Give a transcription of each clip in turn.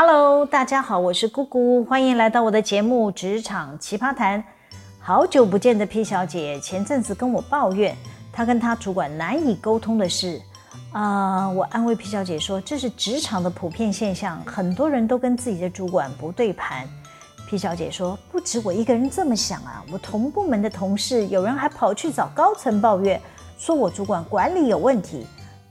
Hello，大家好，我是姑姑，欢迎来到我的节目《职场奇葩谈》。好久不见的 P 小姐前阵子跟我抱怨，她跟她主管难以沟通的事。啊、我安慰 P 小姐说，这是职场的普遍现象，很多人都跟自己的主管不对盘。P 小姐说，不止我一个人这么想啊，我同部门的同事有人还跑去找高层抱怨，说我主管管理有问题。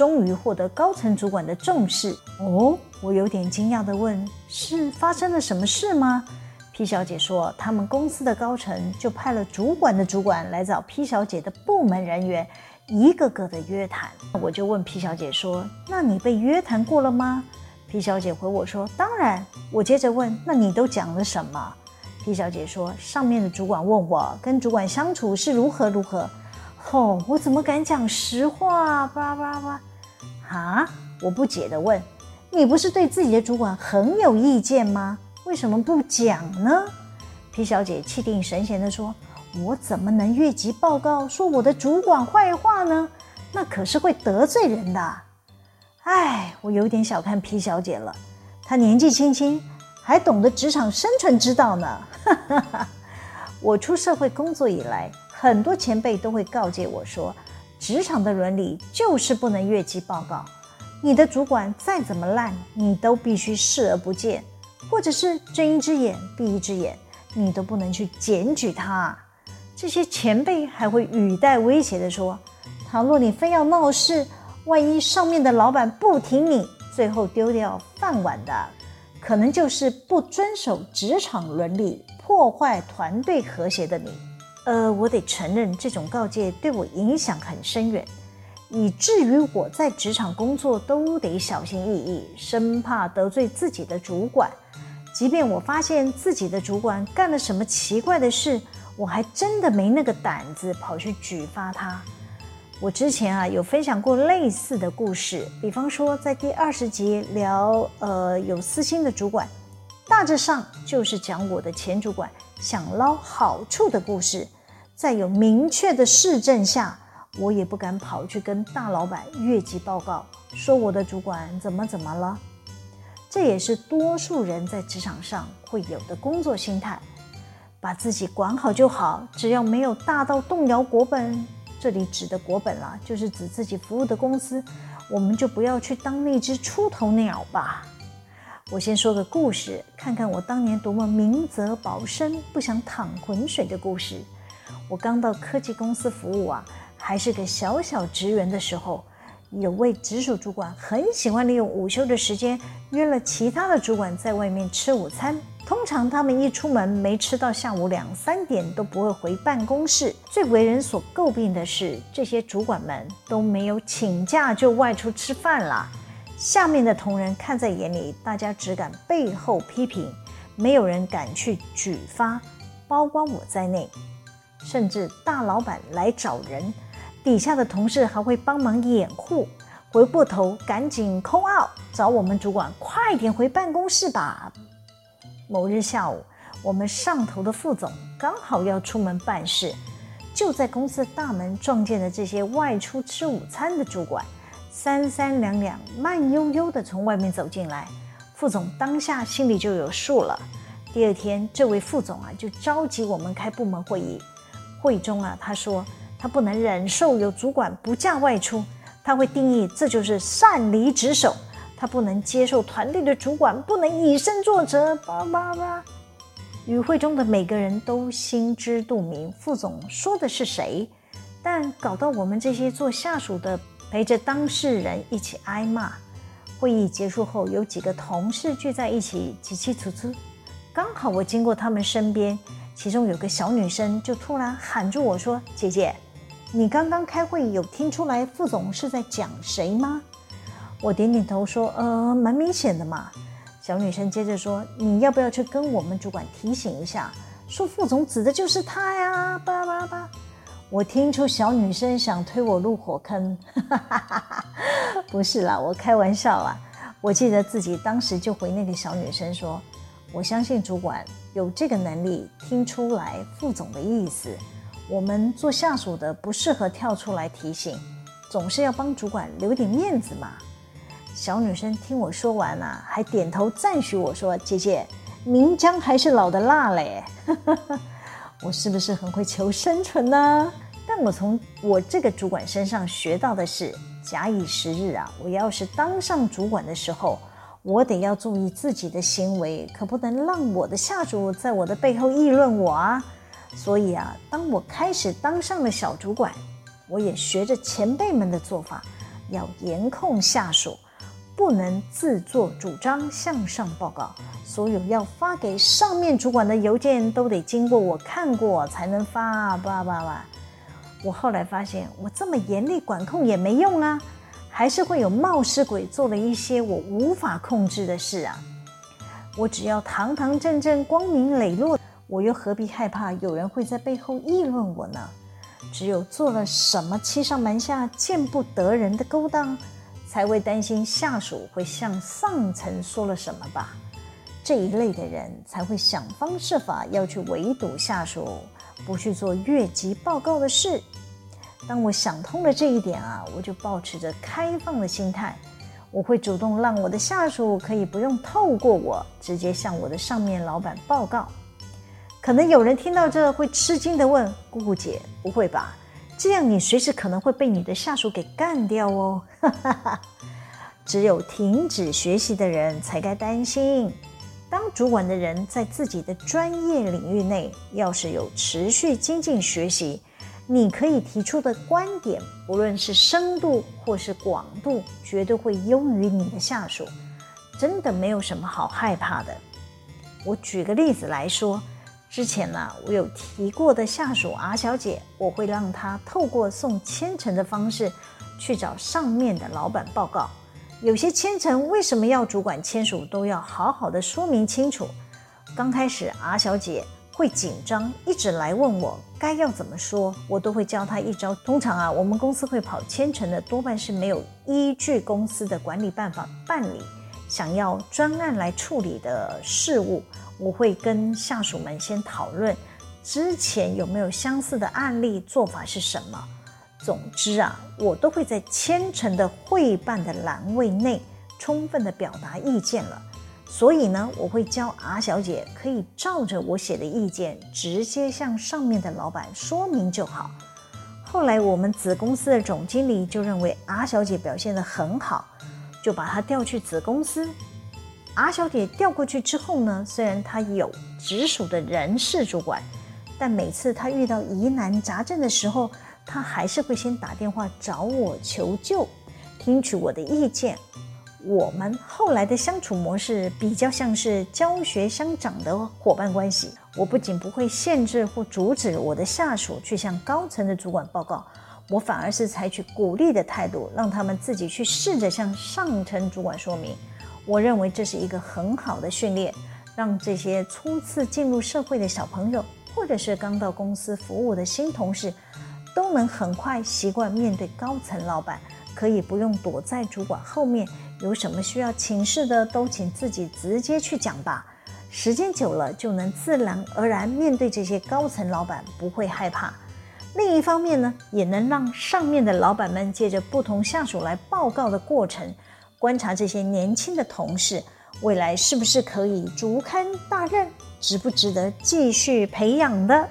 终于获得高层主管的重视哦，我有点惊讶地问：“是发生了什么事吗？”P 小姐说：“他们公司的高层就派了主管的主管来找 P 小姐的部门人员，一个个的约谈。”我就问 P 小姐说：“那你被约谈过了吗？”P 小姐回我说：“当然。”我接着问：“那你都讲了什么？”P 小姐说：“上面的主管问我跟主管相处是如何如何。”哦，我怎么敢讲实话？叭叭叭。啊！我不解地问：“你不是对自己的主管很有意见吗？为什么不讲呢皮小姐气定神闲地说：“我怎么能越级报告说我的主管坏话呢？那可是会得罪人的。”哎，我有点小看皮小姐了。她年纪轻轻，还懂得职场生存之道呢。我出社会工作以来，很多前辈都会告诫我说。职场的伦理就是不能越级报告，你的主管再怎么烂，你都必须视而不见，或者是睁一只眼闭一只眼，你都不能去检举他。这些前辈还会语带威胁地说：“倘若你非要闹事，万一上面的老板不挺你，最后丢掉饭碗的，可能就是不遵守职场伦理、破坏团队和谐的你。”呃，我得承认，这种告诫对我影响很深远，以至于我在职场工作都得小心翼翼，生怕得罪自己的主管。即便我发现自己的主管干了什么奇怪的事，我还真的没那个胆子跑去举发他。我之前啊有分享过类似的故事，比方说在第二十集聊呃有私心的主管，大致上就是讲我的前主管。想捞好处的故事，在有明确的事证下，我也不敢跑去跟大老板越级报告，说我的主管怎么怎么了。这也是多数人在职场上会有的工作心态，把自己管好就好，只要没有大到动摇国本。这里指的国本啦，就是指自己服务的公司，我们就不要去当那只出头鸟吧。我先说个故事，看看我当年多么明哲保身、不想淌浑水的故事。我刚到科技公司服务啊，还是个小小职员的时候，有位直属主管很喜欢利用午休的时间约了其他的主管在外面吃午餐。通常他们一出门没吃到下午两三点都不会回办公室。最为人所诟病的是，这些主管们都没有请假就外出吃饭了。下面的同仁看在眼里，大家只敢背后批评，没有人敢去举发，包括我在内。甚至大老板来找人，底下的同事还会帮忙掩护，回过头赶紧 call out，找我们主管快点回办公室吧。某日下午，我们上头的副总刚好要出门办事，就在公司大门撞见了这些外出吃午餐的主管。三三两两，慢悠悠地从外面走进来，副总当下心里就有数了。第二天，这位副总啊，就召集我们开部门会议。会中啊，他说他不能忍受有主管不假外出，他会定义这就是擅离职守。他不能接受团队的主管不能以身作则。叭叭叭，与会中的每个人都心知肚明，副总说的是谁，但搞到我们这些做下属的。陪着当事人一起挨骂。会议结束后，有几个同事聚在一起，叽叽喳喳。刚好我经过他们身边，其中有个小女生就突然喊住我说：“姐姐，你刚刚开会有听出来副总是在讲谁吗？”我点点头说：“呃，蛮明显的嘛。”小女生接着说：“你要不要去跟我们主管提醒一下，说副总指的就是他呀？”叭叭叭。我听出小女生想推我入火坑，不是啦，我开玩笑啦。我记得自己当时就回那个小女生说：“我相信主管有这个能力听出来副总的意思。我们做下属的不适合跳出来提醒，总是要帮主管留点面子嘛。”小女生听我说完啊，还点头赞许我说：“姐姐，明姜还是老的辣嘞。”我是不是很会求生存呢？但我从我这个主管身上学到的是，假以时日啊，我要是当上主管的时候，我得要注意自己的行为，可不能让我的下属在我的背后议论我啊。所以啊，当我开始当上了小主管，我也学着前辈们的做法，要严控下属，不能自作主张向上报告。所有要发给上面主管的邮件都得经过我看过才能发，叭叭叭。我后来发现，我这么严厉管控也没用啊，还是会有冒失鬼做了一些我无法控制的事啊。我只要堂堂正正、光明磊落。我又何必害怕有人会在背后议论我呢？只有做了什么欺上瞒下、见不得人的勾当，才会担心下属会向上层说了什么吧？这一类的人才会想方设法要去围堵下属，不去做越级报告的事。当我想通了这一点啊，我就保持着开放的心态，我会主动让我的下属可以不用透过我，直接向我的上面老板报告。可能有人听到这会吃惊地问：“姑姑姐，不会吧？这样你随时可能会被你的下属给干掉哦。”哈哈哈只有停止学习的人才该担心。当主管的人在自己的专业领域内，要是有持续精进学习，你可以提出的观点，不论是深度或是广度，绝对会优于你的下属。真的没有什么好害怕的。我举个例子来说。之前呢、我有提过的下属 R 小姐，我会让她透过送签呈的方式去找上面的老板报告。有些签呈为什么要主管签署，都要好好的说明清楚。刚开始 R 小姐会紧张，一直来问我该要怎么说，我都会教他一招。通常啊，我们公司会跑签呈的，多半是没有依据公司的管理办法办理，想要专案来处理的事务。我会跟下属们先讨论，之前有没有相似的案例，做法是什么。总之啊，我都会在签呈的会办的栏位内充分的表达意见了。所以呢，我会教 R 小姐可以照着我写的意见，直接向上面的老板说明就好。后来我们子公司的总经理就认为 R 小姐表现得很好，就把她调去子公司。R 小姐调过去之后呢，虽然她有直属的人事主管，但每次她遇到疑难杂症的时候，她还是会先打电话找我求救，听取我的意见。我们后来的相处模式比较像是教学相长的伙伴关系。我不仅不会限制或阻止我的下属去向高层的主管报告，我反而是采取鼓励的态度，让他们自己去试着向上层主管说明。我认为这是一个很好的训练，让这些初次进入社会的小朋友，或者是刚到公司服务的新同事，都能很快习惯面对高层老板，可以不用躲在主管后面，有什么需要请示的，都请自己直接去讲吧。时间久了，就能自然而然面对这些高层老板，不会害怕。另一方面呢，也能让上面的老板们借着不同下属来报告的过程。观察这些年轻的同事，未来是不是可以竹竿大任，值不值得继续培养的？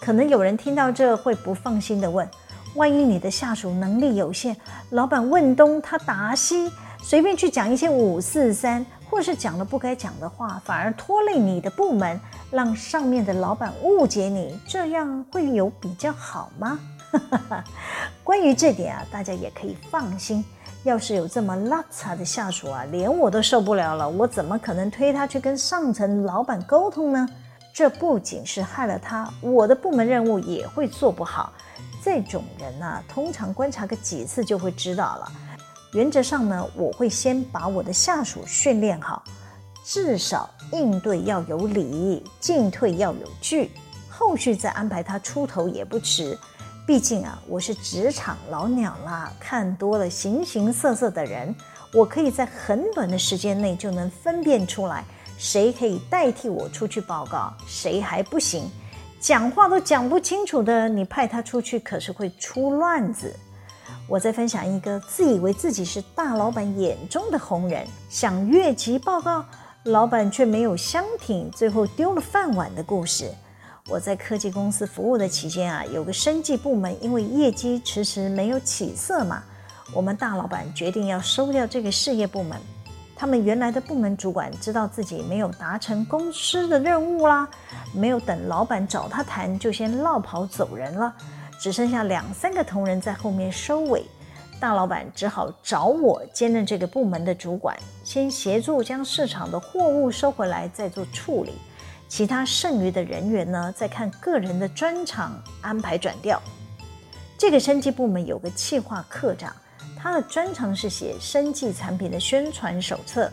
可能有人听到这会不放心地问：万一你的下属能力有限，老板问东他答西，随便去讲一些五四三，或是讲了不该讲的话，反而拖累你的部门，让上面的老板误解你，这样会有比较好吗？关于这点啊，大家也可以放心。要是有这么邋遢的下属啊，连我都受不了了，我怎么可能推他去跟上层老板沟通呢？这不仅是害了他，我的部门任务也会做不好。这种人呢，通常观察个几次就会知道了。原则上呢，我会先把我的下属训练好，至少应对要有理，进退要有据，后续再安排他出头也不迟。毕竟啊，我是职场老鸟啦，看多了形形色色的人，我可以在很短的时间内就能分辨出来，谁可以代替我出去报告，谁还不行。讲话都讲不清楚的，你派他出去可是会出乱子。我再分享一个自以为自己是大老板眼中的红人，想越级报告，老板却没有相挺，最后丢了饭碗的故事。我在科技公司服务的期间啊，有个生技部门因为业绩迟迟没有起色嘛，我们大老板决定要收掉这个事业部门。他们原来的部门主管知道自己没有达成公司的任务啦，没有等老板找他谈，就先落跑走人了，只剩下两三个同仁在后面收尾。大老板只好找我兼任这个部门的主管，先协助将市场的货物收回来，再做处理。其他剩余的人员呢，再看个人的专长安排转调。这个生技部门有个企划课长。他的专长是写生技产品的宣传手册，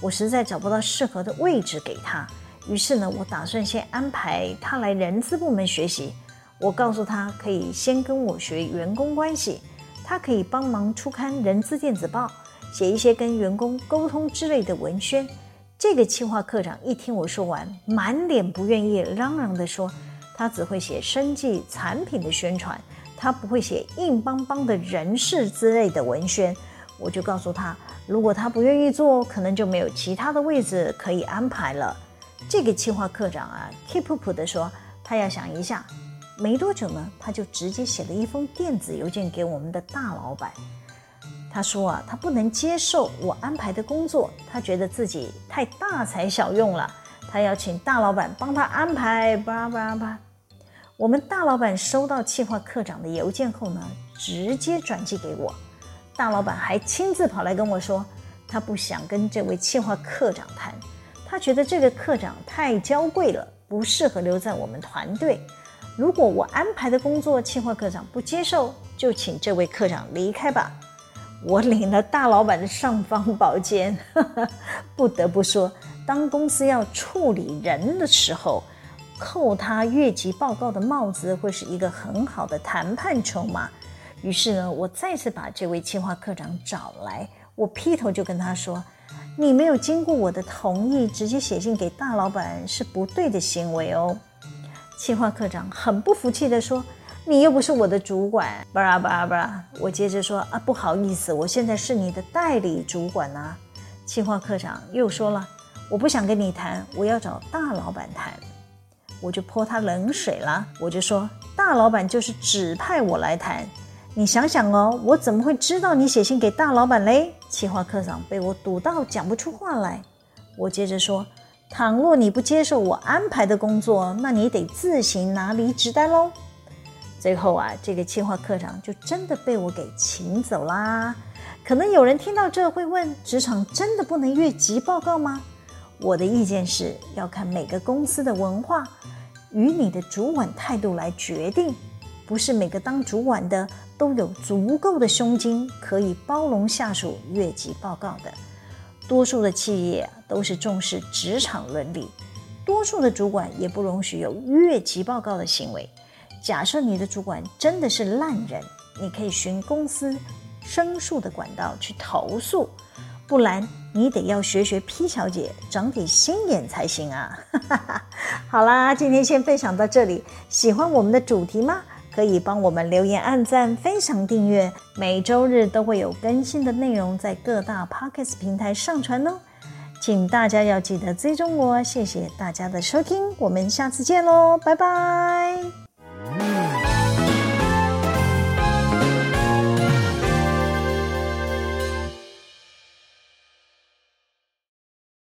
我实在找不到适合的位置给他，于是呢，我打算先安排他来人资部门学习。我告诉他可以先跟我学员工关系，他可以帮忙出刊人资电子报，写一些跟员工沟通之类的文宣。这个企划课长一听我说完，满脸不愿意，嚷嚷地说，他只会写生计产品的宣传。他不会写硬邦邦的人事之类的文宣，我就告诉他，如果他不愿意做，可能就没有其他的位置可以安排了。这个企划课长啊，keep up 的说，他要想一下。没多久呢，他就直接写了一封电子邮件给我们的大老板。他说啊，他不能接受我安排的工作，他觉得自己太大材小用了，他要请大老板帮他安排。吧吧吧。我们大老板收到企划课长的邮件后呢，直接转寄给我。大老板还亲自跑来跟我说，他不想跟这位企划课长谈，他觉得这个课长太娇贵了，不适合留在我们团队。如果我安排的工作企划课长不接受，就请这位课长离开吧。我领了大老板的尚方宝剑，不得不说，当公司要处理人的时候。扣他越级报告的帽子会是一个很好的谈判筹码。于是呢，我再次把这位企划课长找来，我劈头就跟他说：“你没有经过我的同意，直接写信给大老板是不对的行为哦。”企划课长很不服气地说：“你又不是我的主管。”巴拉巴拉巴拉。我接着说：“啊，不好意思，我现在是你的代理主管啊。”企划课长又说了：“我不想跟你谈，我要找大老板谈。”我就泼他冷水了，我就说大老板就是指派我来谈，你想想哦，我怎么会知道你写信给大老板嘞？企划课长被我堵到讲不出话来。我接着说，倘若你不接受我安排的工作，那你得自行拿离职单喽。最后啊，这个企划课长就真的被我给请走啦。可能有人听到这会问：职场真的不能越级报告吗？我的意见是要看每个公司的文化与你的主管态度来决定，不是每个当主管的都有足够的胸襟可以包容下属越级报告的。多数的企业都是重视职场伦理，多数的主管也不容许有越级报告的行为。假设你的主管真的是烂人，你可以循公司申诉的管道去投诉。不然你得要学学 P 小姐，长点心眼才行啊！好啦，今天先分享到这里。喜欢我们的主题吗？可以帮我们留言、按赞、分享、订阅。每周日都会有更新的内容在各大 p o c k e t 平台上传哦，请大家要记得追踪我。谢谢大家的收听，我们下次见喽，拜拜。